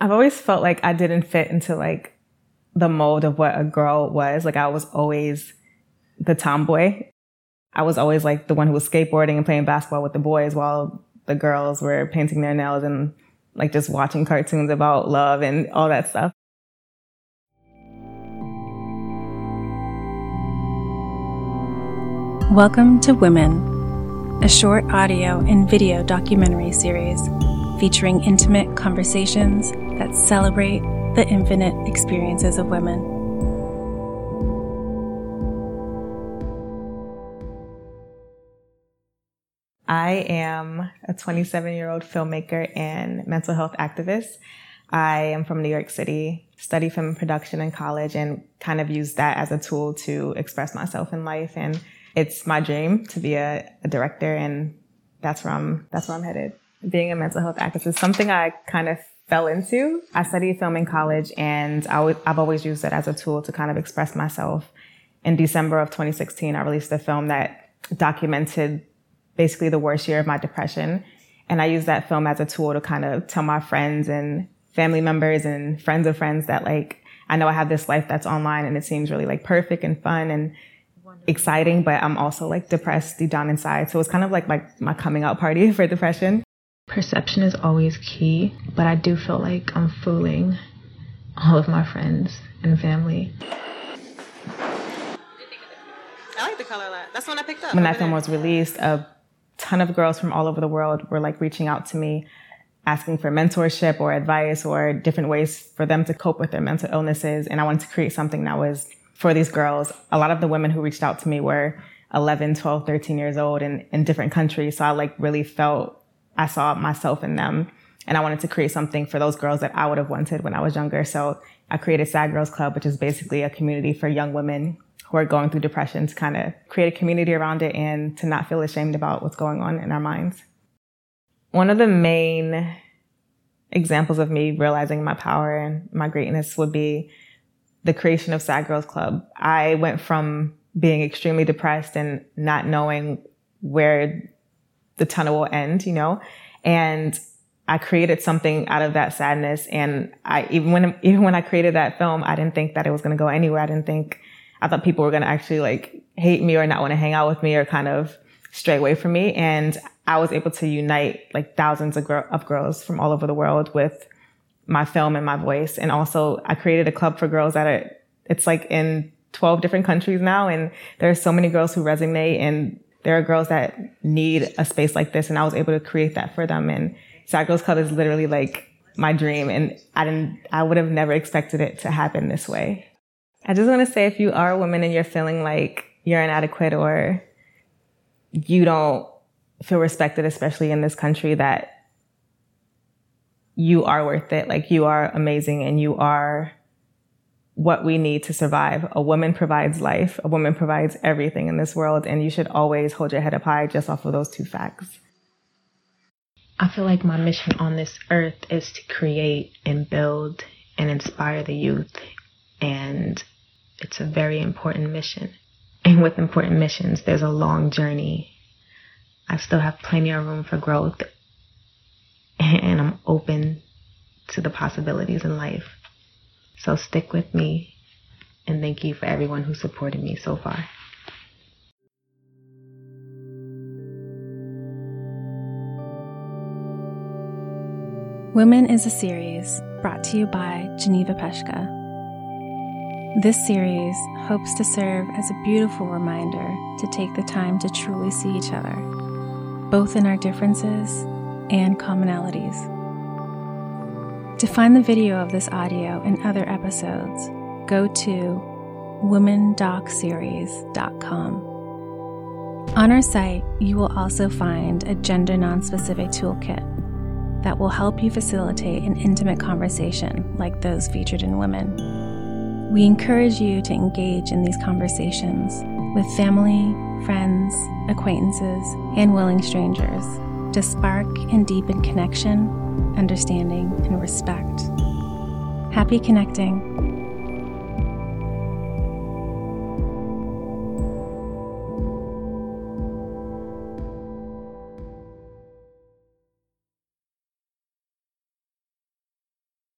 I've always felt like I didn't fit into like the mold of what a girl was. Like I was always the tomboy. I was always like the one who was skateboarding and playing basketball with the boys while the girls were painting their nails and like just watching cartoons about love and all that stuff. Welcome to Women, a short audio and video documentary series featuring intimate conversations that celebrate the infinite experiences of women. I am a 27 year old filmmaker and mental health activist. I am from New York City, studied film production in college, and kind of used that as a tool to express myself in life. And it's my dream to be a, a director, and that's where I'm. That's where I'm headed. Being a mental health activist is something I kind of fell into. I studied film in college, and I have always used it as a tool to kind of express myself. In December of 2016, I released a film that documented basically the worst year of my depression. And I use that film as a tool to kind of tell my friends and family members and friends of friends that like, I know I have this life that's online and it seems really like perfect and fun and Wonderful. exciting, but I'm also like depressed deep down inside. So it's kind of like my, my coming out party for depression. Perception is always key, but I do feel like I'm fooling all of my friends and family. I like the color a lot. That's the one I picked up. When that film was released, a ton of girls from all over the world were like reaching out to me asking for mentorship or advice or different ways for them to cope with their mental illnesses. And I wanted to create something that was for these girls. A lot of the women who reached out to me were 11, 12, 13 years old and in different countries. So I like really felt I saw myself in them. And I wanted to create something for those girls that I would have wanted when I was younger. So I created Sad Girls Club, which is basically a community for young women who are going through depression to kind of create a community around it and to not feel ashamed about what's going on in our minds. One of the main examples of me realizing my power and my greatness would be the creation of Sad Girls Club. I went from being extremely depressed and not knowing where the tunnel will end, you know, and I created something out of that sadness. And I, even when, even when I created that film, I didn't think that it was going to go anywhere. I didn't think I thought people were going to actually like hate me or not want to hang out with me or kind of stray away from me. And I was able to unite like thousands of, gr- of girls from all over the world with my film and my voice. And also I created a club for girls that are, it's like in 12 different countries now. And there are so many girls who resonate and there are girls that need a space like this. And I was able to create that for them. And Sad Girls Club is literally like my dream. And I didn't, I would have never expected it to happen this way. I just want to say if you are a woman and you're feeling like you're inadequate or you don't feel respected, especially in this country, that you are worth it. Like you are amazing and you are what we need to survive. A woman provides life. A woman provides everything in this world. And you should always hold your head up high just off of those two facts. I feel like my mission on this earth is to create and build and inspire the youth and it's a very important mission. And with important missions, there's a long journey. I still have plenty of room for growth. And I'm open to the possibilities in life. So stick with me. And thank you for everyone who supported me so far. Women is a series brought to you by Geneva Peshka. This series hopes to serve as a beautiful reminder to take the time to truly see each other, both in our differences and commonalities. To find the video of this audio and other episodes, go to womendocseries.com. On our site, you will also find a gender non-specific toolkit that will help you facilitate an intimate conversation like those featured in Women. We encourage you to engage in these conversations with family, friends, acquaintances, and willing strangers to spark and deepen connection, understanding, and respect. Happy connecting.